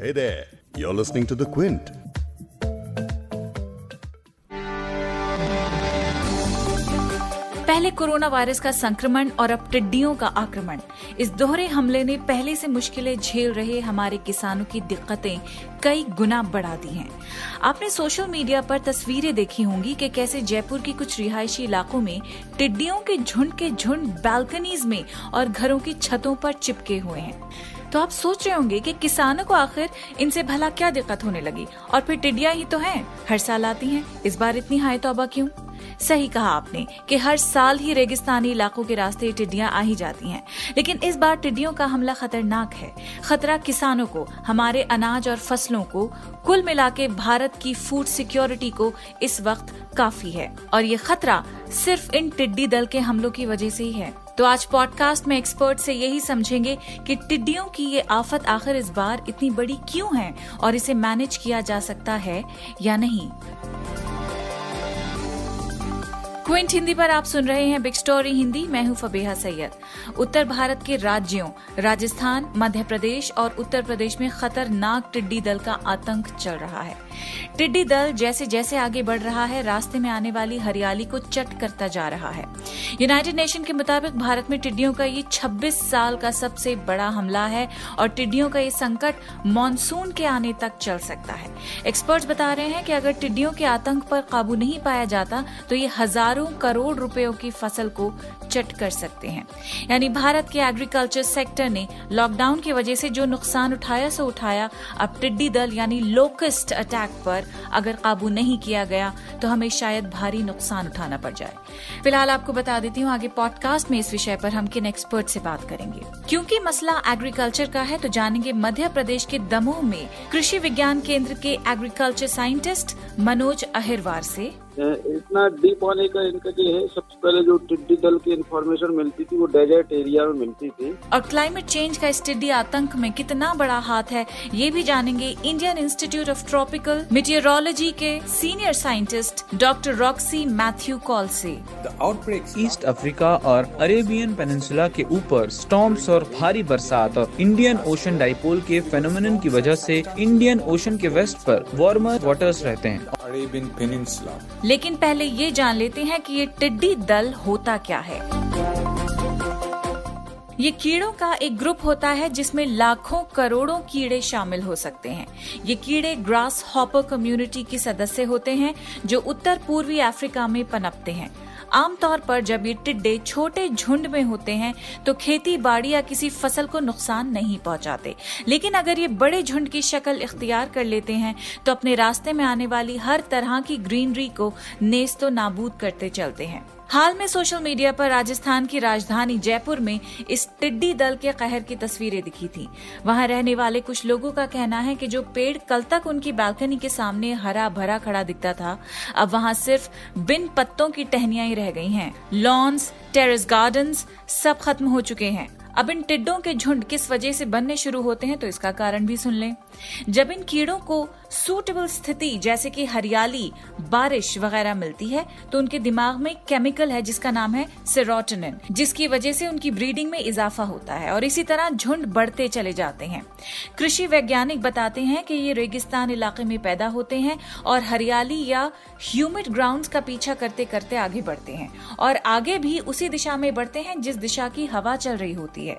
Hey there, you're listening to The Quint. पहले corona virus का संक्रमण और अब टिड्डियों का आक्रमण। इस दोहरे हमले ने पहले से मुश्किलें झेल रहे हमारे किसानों की दिक्कतें कई गुना बढ़ा दी हैं। आपने सोशल मीडिया पर तस्वीरें देखी होंगी कि कैसे जयपुर की कुछ रिहायशी इलाकों में टिड्डियों के झुंड के झुंड बालकनीज में और घरों की छतों पर चिपके हुए हैं। तो आप सोच रहे होंगे कि किसानों को आखिर इनसे भला क्या दिक्कत होने लगी? और फिर टिड्डियाँ ही तो हैं। हर साल आती हैं। इस बार इतनी हाय तौबा क्यों? सही कहा आपने कि हर साल ही रेगिस्तानी इलाकों के रास्ते टिड्डियाँ आ ही जाती हैं। लेकिन इस बार टिड्डियों का हमला खतरनाक है। खतरा किसानों को, हमारे अनाज और फ़सलों को, कुल मिला के भारत की फ़ूड सिक्योरिटी को इस वक्त काफ़ी है। और ये खतरा सिर्फ़ इन टिड्डी दल के हमलों की वजह से ही है। तो आज पॉडकास्ट में एक्सपर्ट से यही समझेंगे कि टिड्डियों की ये आफत आखिर इस बार इतनी बड़ी क्यों है और इसे मैनेज किया जा सकता है या नहीं। क्विंट हिंदी पर आप सुन रहे हैं बिग स्टोरी हिंदी। मैं हूँ फबेहा सैयद। उत्तर भारत के राज्यों, राजस्थान, मध्य प्रदेश और उत्तर प्रदेश में खतरनाक टिड्डी दल का आतंक चल रहा है। टिड्डी दल जैसे जैसे आगे बढ़ रहा है, रास्ते में आने वाली हरियाली को चट करता जा रहा है। यूनाइटेड नेशन के मुताबिक भारत में टिड्डियों का ये 26 साल का सबसे बड़ा हमला है और टिड्डियों का ये संकट मानसून के आने तक चल सकता है। एक्सपर्ट्स बता रहे हैं कि अगर टिड्डियों के आतंक पर काबू नहीं पाया जाता तो ये हज़ारों करोड़ रुपयों की फ़सल को चट कर सकते हैं। यानी भारत के एग्रीकल्चर सेक्टर ने लॉकडाउन की वजह से जो नुकसान उठाया, सो उठाया। अब टिड्डी दल यानी लोकस्ट अटैक पर अगर काबू नहीं किया गया तो हमें शायद भारी नुकसान उठाना पड़ जाए। फ़िलहाल आपको बता देती हूँ, आगे पॉडकास्ट में इस विषय पर हम किन एक्सपर्ट से बात करेंगे। क्योंकि मसला एग्रीकल्चर का है तो जानेंगे मध्य प्रदेश के दमोह में कृषि विज्ञान केंद्र के एग्रीकल्चर साइंटिस्ट मनोज अहिरवार से। इतना डीप होने का इनका जो है सबसे पहले जो टिड्डी दल की इन्फॉर्मेशन मिलती थी वो डेजर्ट एरिया में मिलती थी। और क्लाइमेट चेंज का इस टिड्डी आतंक में कितना बड़ा हाथ है ये भी जानेंगे Indian Institute of Tropical Meteorology के senior scientist doctor Roxy Mathew Koll से ईस्ट अफ्रीका और अरेबियन पेनिनसुला के ऊपर स्टॉर्म्स और भारी बरसात और इंडियन ओशन डाइपोल के फेनोमेनन की वजह से इंडियन ओशन के वेस्ट पर वार्मर वाटर्स रहते हैं। अरेबियन पेनिनसुला लेकिन पहले ये जान लेते हैं कि ये टिड्डी दल होता क्या है। ये कीड़ों का एक ग्रुप होता है जिसमें लाखों करोड़ों कीड़े शामिल हो सकते हैं। ये कीड़े ग्रास हॉपर कम्युनिटी के सदस्य होते हैं, जो उत्तर पूर्वी अफ्रीका में पनपते हैं। आमतौर पर जब ये टिड्डे छोटे झुंड में होते हैं तो खेती बाड़ी या किसी फ़सल को नुकसान नहीं पहुंचाते। लेकिन अगर ये बड़े झुंड की शक्ल इख्तियार कर लेते हैं तो अपने रास्ते में आने वाली हर तरह की ग्रीनरी को नेस्तो नाबूद करते चलते हैं। हाल में सोशल मीडिया पर राजस्थान की राजधानी जयपुर में इस टिड्डी दल के कहर की तस्वीरें दिखी थी। वहाँ रहने वाले कुछ लोगों का कहना है कि जो पेड़ कल तक उनकी बालकनी के सामने हरा भरा खड़ा दिखता था, अब वहाँ सिर्फ़ बिन पत्तों की टहनिया ही रह गई हैं। लॉन्स टेरेस गार्डन्स सब खत्म हो चुके हैं। अब इन टिड्डों के झुंड किस वजह से बनने शुरू होते हैं तो इसका कारण भी सुन लें। जब इन कीड़ों को सूटेबल स्थिति, जैसे कि हरियाली, बारिश वगैरह मिलती है तो उनके दिमाग में केमिकल है जिसका नाम है सेरोटोनिन जिसकी वजह से उनकी ब्रीडिंग में इजाफा होता है और इसी तरह झुंड बढ़ते चले जाते हैं। कृषि वैज्ञानिक बताते हैं कि ये रेगिस्तान इलाके में पैदा होते हैं और हरियाली या ह्यूमिड ग्राउंड का पीछा करते करते आगे बढ़ते हैं और आगे भी उसी दिशा में बढ़ते हैं जिस दिशा की हवा चल रही होती है।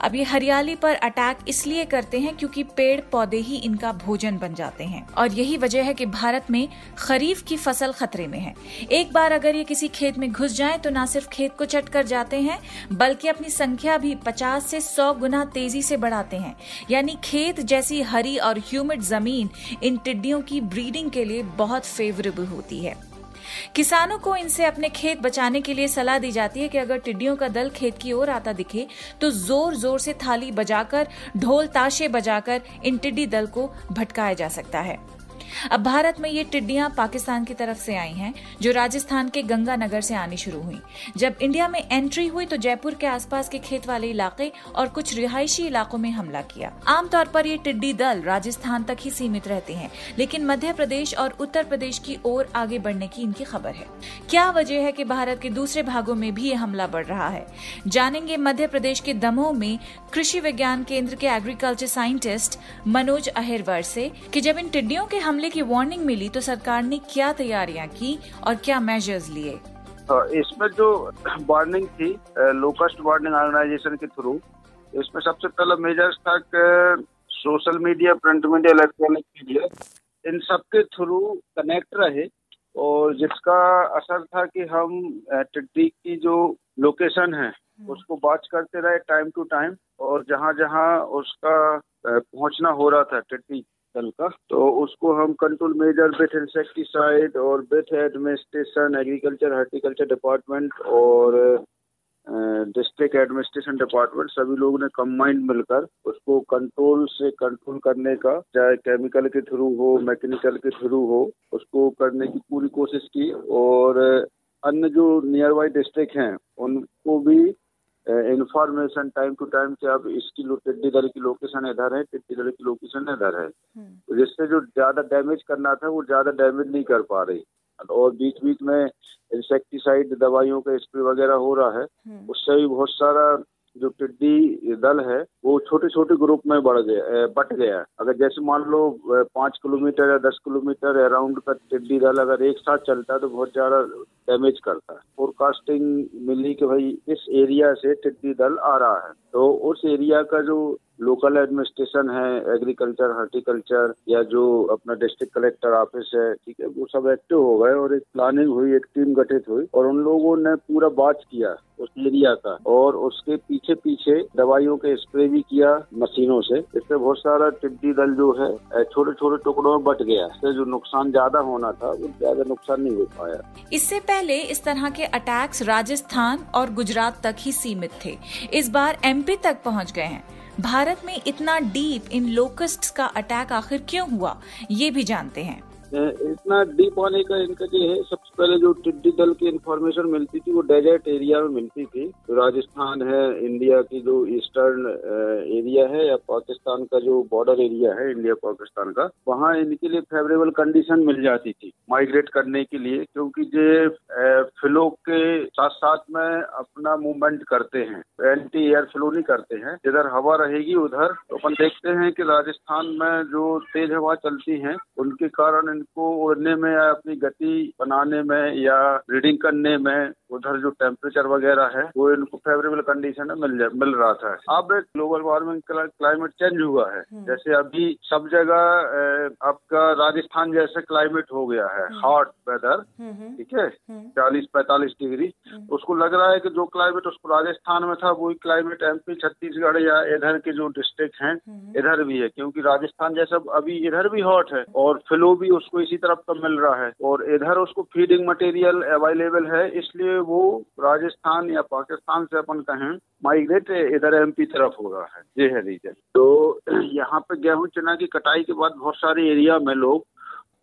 अब ये हरियाली पर अटैक इसलिए करते हैं क्योंकि पेड़ पौधे ही इनका भोजन बन जाते हैं। और यही वजह है कि भारत में खरीफ की फ़सल खतरे में है। एक बार अगर ये किसी खेत में घुस जाए तो न सिर्फ़ खेत को चट कर जाते हैं, बल्कि अपनी संख्या भी 50 से सौ गुना तेज़ी से बढ़ाते हैं। यानी खेत जैसी हरी और ह्यूमिड ज़मीन इन टिड्डियों की ब्रीडिंग के लिए बहुत फेवरेबल होती है। किसानों को इनसे अपने खेत बचाने के लिए सलाह दी जाती है कि अगर टिड्डियों का दल खेत की ओर आता दिखे तो ज़ोर ज़ोर से थाली बजाकर, ढोल ताशे बजाकर इन टिड्डी दल को भटकाया जा सकता है। अब भारत में ये टिड्डियाँ पाकिस्तान की तरफ़ से आई हैं, जो राजस्थान के गंगानगर से आनी शुरू हुई। जब इंडिया में एंट्री हुई तो जयपुर के आसपास के खेत वाले इलाके और कुछ रिहायशी इलाकों में हमला किया। आमतौर पर ये टिड्डी दल राजस्थान तक ही सीमित रहते हैं, लेकिन मध्य प्रदेश और उत्तर प्रदेश की ओर आगे बढ़ने की इनकी खबर है। क्या वजह है कि भारत के दूसरे भागों में भी ये हमला बढ़ रहा है? जानेंगे मध्य प्रदेश के दमोह में कृषि विज्ञान केंद्र के एग्रीकल्चर साइंटिस्ट मनोज अहिरवर से कि जब इन टिड्डियों के हमले की वार्निंग मिली तो सरकार ने क्या तैयारियाँ की और क्या मेजर्स लिए हाँ, इसमें जो वार्निंग थी लोकस्ट वार्निंग ऑर्गेनाइजेशन के थ्रू इसमें सबसे पहला मेजर्स था कि social media print media electronic media इन सब के थ्रू कनेक्ट रहे और जिसका असर था कि हम टिड्डी की जो लोकेशन है हम्म। उसको वॉच करते रहे टाइम टू टाइम और जहाँ जहाँ उसका पहुँचना हो रहा था टिड्डी दल का तो उसको हम कंट्रोल मेजर बेथ इंसेक्टिसाइड और Beth administration agriculture horticulture department और डिस्ट्रिक्ट एडमिनिस्ट्रेशन डिपार्टमेंट सभी लोगों ने कम्बाइंड मिलकर उसको कंट्रोल से कंट्रोल करने का, चाहे केमिकल के थ्रू हो मैकेनिकल के थ्रू हो, उसको करने की पूरी कोशिश की और अन्य जो नियर बाई डिस्ट्रिक्ट हैं, उनको भी इंफॉर्मेशन टाइम टू टाइम कि अब इसकी टिड्डी दल की लोकेशन इधर है टिड्डी दल की लोकेशन इधर है हम्म। तो जिससे जो ज़्यादा डैमेज करना था वो ज़्यादा डैमेज नहीं कर पा रही और बीच बीच में इंसेक्टिसाइड दवाइयों का स्प्रे वगैरह हो रहा है हम्म। उससे भी बहुत सारा जो टिड्डी दल है, वो छोटे छोटे ग्रुप में बढ़ गया बट गया अगर जैसे मान लो पाँच किलोमीटर या दस किलोमीटर अराउंड का टिड्डी दल अगर एक साथ चलता है तो बहुत ज़्यादा डैमेज करता है। फोरकास्टिंग मिली कि भाई इस एरिया से टिड्डी दल आ रहा है। तो उस एरिया का जो लोकल एडमिनिस्ट्रेशन है एग्रीकल्चर हॉर्टिकल्चर या जो अपना डिस्ट्रिक्ट कलेक्टर ऑफ़िस है, ठीक है, वो सब एक्टिव हो गए और एक प्लानिंग हुई, एक टीम गठित हुई और उन लोगों ने पूरा बात किया उस एरिया का और उसके पीछे पीछे दवाइयों के स्प्रे भी किया मशीनों से। इससे बहुत सारा टिड्डी दल जो है छोटे छोटे टुकड़ों में बट गया। इससे जो नुकसान ज़्यादा होना था, वो ज़्यादा नुकसान नहीं हो पाया। इससे पहले इस तरह के अटैक्स राजस्थान और गुजरात तक ही सीमित थे। इस बार एमपी तक पहुँच गए हैं। भारत में इतना डीप इन लोकस्ट का अटैक आखिर क्यों हुआ, ये भी जानते हैं। इतना डीप होने का इनका जो है, सबसे पहले जो टिड्डी दल की इन्फॉर्मेशन मिलती थी, वो डेजर्ट एरिया में मिलती थी। तो राजस्थान है इंडिया की जो ईस्टर्न एरिया है, या पाकिस्तान का जो बॉर्डर एरिया है इंडिया पाकिस्तान का, वहाँ इनके लिए फेवरेबल कंडीशन मिल जाती थी माइग्रेट करने के लिए। क्योंकि ये फ्लो के साथ साथ में अपना मूवमेंट करते हैं एंटी एयर फ्लो नहीं करते हैं। जिधर हवा रहेगी, उधर। तो अपन देखते हैं कि राजस्थान में जो तेज हवा चलती है, उनके कारण इनको उड़ने में या अपनी गति बनाने में या रीडिंग करने में उधर जो टेम्परेचर वगैरह है वो इनको फेवरेबल कंडीशन में मिल मिल रहा था। अब ग्लोबल वार्मिंग क्लाइमेट चेंज हुआ है। हम्म। जैसे अभी सब जगह आपका राजस्थान जैसे क्लाइमेट हो गया है हॉट हम्म। वेदर हम्म, ठीक है? चालीस पैतालीस डिग्री। उसको लग रहा है कि जो क्लाइमेट उसको राजस्थान में था वही क्लाइमेट एमपी छत्तीसगढ़ या इधर के जो डिस्ट्रिक्ट हैं इधर भी है। क्योंकि राजस्थान जैसा अभी इधर भी हॉट है और फ्लो भी उसको इसी तरफ़ का मिल रहा है। और इधर उसको फीडिंग मटेरियल अवेलेबल है इसलिए वो राजस्थान या पाकिस्तान से अपन कहें माइग्रेट इधर एमपी तरफ़ हो रहा है। ये है रीजन तो यहाँ पे गेहूँ चना की कटाई के बाद बहुत सारे एरिया में लोग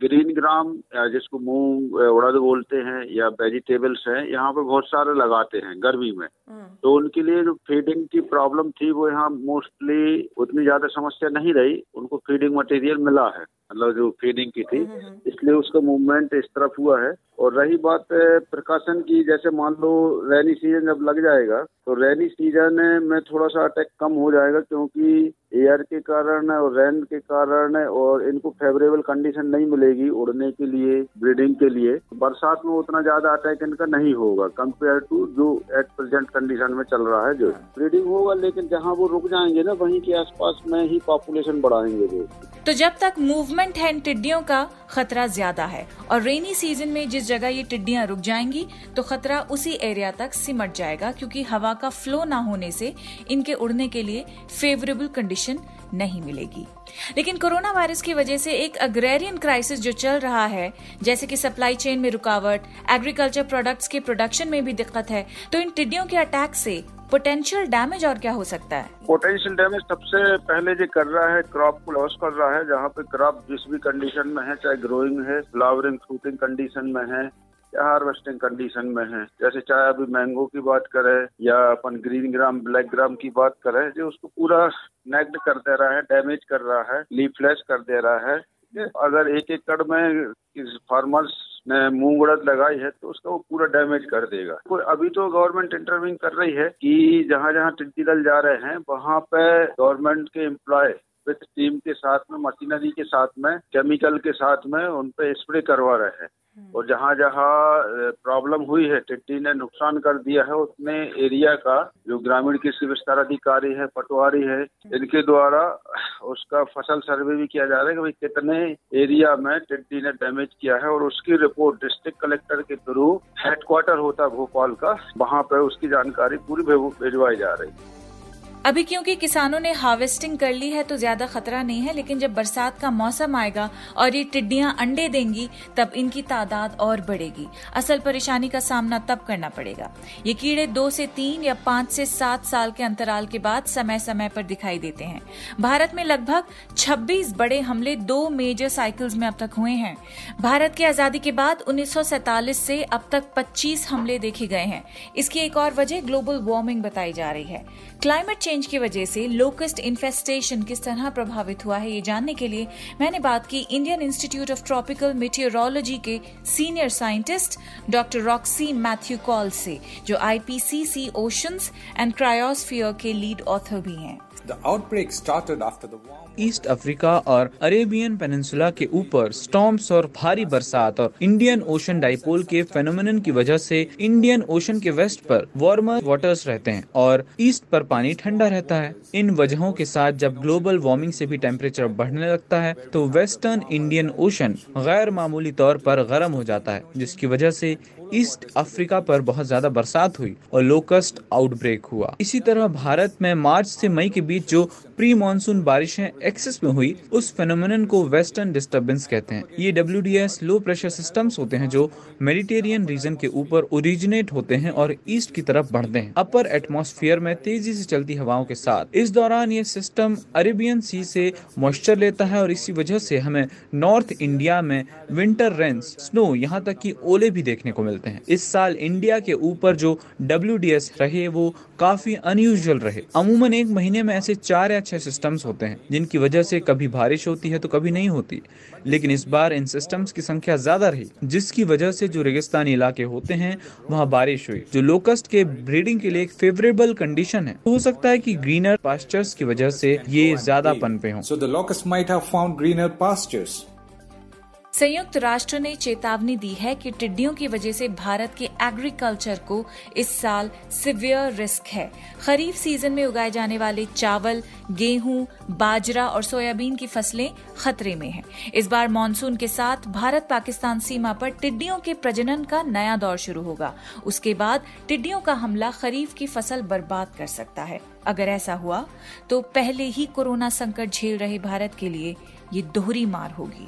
ग्रीन ग्राम या जिसको मूंग उड़द बोलते हैं या वेजिटेबल्स हैं यहाँ पे बहुत सारे लगाते हैं गर्मी में। हम्म। तो उनके लिए जो फीडिंग की प्रॉब्लम थी वो यहाँ मोस्टली उतनी ज़्यादा समस्या नहीं रही उनको फीडिंग मटेरियल मिला है। मतलब जो फीडिंग की थी हम्म, हम्म, इसलिए उसका मूवमेंट इस तरफ़ हुआ है। और रही बात प्रकाशन की जैसे मान लो रेनी सीज़न जब लग जाएगा तो रेनी सीज़न में थोड़ा सा अटैक कम हो जाएगा क्योंकि एयर के कारण और रेन के कारण और इनको फेवरेबल कंडीशन नहीं मिलेगी उड़ने के लिए ब्रीडिंग के लिए। बरसात में उतना ज़्यादा अटैक इनका नहीं होगा कंपेयर टू जो एट प्रेजेंट कंडीशन में चल रहा है जो। ब्रीडिंग होगा लेकिन जहाँ वो रुक जाएँगे ना वहीं के आसपास में ही पॉपुलेशन बढ़ाएँगे वो। तो जब तक मूवमेंट है इन टिड्डियों का खतरा ज़्यादा है। और रेनी सीज़न में जिस जगह ये टिड्डियाँ रुक जाएँगी तो खतरा उसी एरिया तक सिमट जाएगा, क्योंकि हवा का फ्लो ना होने से इनके उड़ने के लिए फेवरेबल कंडीशन नहीं मिलेगी। लेकिन कोरोना वायरस की वजह से एक अग्रेरियन क्राइसिस जो चल रहा है, जैसे कि सप्लाई चेन में रुकावट एग्रीकल्चर प्रोडक्ट्स के प्रोडक्शन में भी दिक्कत है तो इन टिड्डियों के अटैक से पोटेंशियल डैमेज और क्या हो सकता है? पोटेंशियल डैमेज सबसे पहले जो कर रहा है क्रॉप को लॉस कर रहा है, जहाँ पे क्रॉप जिस भी कंडीशन में है, चाहे ग्रोइंग है फ्लावरिंग फ्रूटिंग कंडीशन में है, या हार्वेस्टिंग कंडीशन में है, जैसे चाहे अभी मैंगो की बात करें, या अपन ग्रीन ग्राम ब्लैक ग्राम की बात करें, जो उसको पूरा नेग्ड कर दे रहा है डैमेज कर रहा है लीफलेस कर दे रहा है। अगर एक एकड़ में फार्मर्स मूंग उड़द लगाई है तो उसका वो पूरा डैमेज कर देगा। तो अभी तो गवर्नमेंट इंटरव्यू कर रही है कि जहाँ जहाँ टिड्डी दल जा रहे हैं, वहाँ पे गवर्नमेंट के एम्प्लॉय विथ टीम के साथ में मशीनरी के साथ में केमिकल के साथ में उन पे स्प्रे करवा रहे हैं। और जहाँ जहाँ प्रॉब्लम हुई है टिड्डी ने नुकसान कर दिया है उतने एरिया का जो ग्रामीण कृषि विस्तार अधिकारी है पटवारी है इनके द्वारा उसका फ़सल सर्वे भी किया जा रहा है कि भाई कितने एरिया में टिड्डी ने डैमेज किया है और उसकी रिपोर्ट डिस्ट्रिक्ट कलेक्टर के थ्रू हेडक्वार्टर होता है भोपाल का वहाँ पे उसकी जानकारी पूरी भिजवाई जा रही है। अभी क्योंकि किसानों ने हार्वेस्टिंग कर ली है तो ज़्यादा खतरा नहीं है, लेकिन जब बरसात का मौसम आएगा और ये टिड्डियाँ अंडे देंगी, तब इनकी तादाद और बढ़ेगी। असल परेशानी का सामना तब करना पड़ेगा। ये कीड़े दो से तीन या पाँच से सात साल के अंतराल के बाद समय समय पर दिखाई देते हैं। भारत में लगभग 26 बड़े हमले दो मेजर साइकिल्स में अब तक हुए हैं। भारत की आज़ादी के बाद उन्नीस से अब तक 25 हमले देखे गए हैं। इसकी एक और वजह ग्लोबल वार्मिंग बताई जा रही है। क्लाइमेट चेंज की वजह से लोकस्ट इन्फेस्टेशन किस तरह प्रभावित हुआ है ये जानने के लिए मैंने बात की Indian Institute of Tropical Meteorology के senior scientist doctor Roxy Mathew Koll से, जो आईपीसीसी ओशंस एंड क्रायोस्फियर के लीड ऑथर भी हैं। ईस्ट अफ्रीका और अरेबियन पेनिनसुला के ऊपर स्टॉम्स और भारी बरसात और इंडियन ओशन डाइपोल के फेनोमिन की वजह से इंडियन ओशन के वेस्ट पर वार्मर वाटर्स रहते हैं और ईस्ट पर पानी ठंडा रहता है। इन वजहों के साथ जब ग्लोबल वार्मिंग से भी टेम्परेचर बढ़ने लगता है तो वेस्टर्न इंडियन ओशन गैर मामूली तौर पर गर्म हो जाता है, जिसकी वजह से ईस्ट अफ्रीका पर बहुत ज़्यादा बरसात हुई और लोकस्ट आउटब्रेक हुआ। इसी तरह भारत में मार्च से मई के बीच जो प्री मानसून बारिशें एक्सेस में हुई, उस फेनोमिन को वेस्टर्न डिस्टर्बेंस कहते हैं। ये डब्ल्यूडीएस लो प्रेशर सिस्टम्स होते हैं जो मेडिटेरियन रीजन के ऊपर ओरिजिनेट होते हैं और ईस्ट की तरफ़ बढ़ते हैं। अपर एटमोस्फियर में तेज़ी से चलती हवाओं के साथ। इस दौरान ये सिस्टम अरेबियन सी से मॉइस्चर लेता है और इसी वजह से हमें नॉर्थ इंडिया में विंटर रेंस स्नो यहाँ तक की ओले भी देखने को मिलते हैं। इस साल इंडिया के ऊपर जो डब्ल्यूडीएस रहे, वो काफ़ी अनयूजल रहे। अमूमन एक महीने में ऐसे चार या छह सिस्टम्स होते हैं, जिनकी वजह से कभी बारिश होती है तो कभी नहीं होती। लेकिन इस बार इन सिस्टम्स की संख्या ज़्यादा रही, जिसकी वजह से जो रेगिस्तानी इलाके होते हैं, वहाँ बारिश हुई। जो लोकस्ट के ब्रीडिंग के लिए एक फेवरेबल कंडीशन है। हो सकता है कि ग्रीनर पास्चर्स की वजह से ये ज़्यादा पनपे हों। Have found greener pastures. संयुक्त राष्ट्र ने चेतावनी दी है कि टिड्डियों की वजह से भारत के एग्रीकल्चर को इस साल सिवियर रिस्क है। खरीफ सीज़न में उगाए जाने वाले चावल, गेहूँ, बाजरा और सोयाबीन की फ़सलें खतरे में हैं। इस बार मानसून के साथ भारत पाकिस्तान सीमा पर टिड्डियों के प्रजनन का नया दौर शुरू होगा। उसके बाद टिड्डियों का हमला खरीफ की फ़सल बर्बाद कर सकता है। अगर ऐसा हुआ तो पहले ही कोरोना संकट झेल रहे भारत के लिए ये दोहरी मार होगी।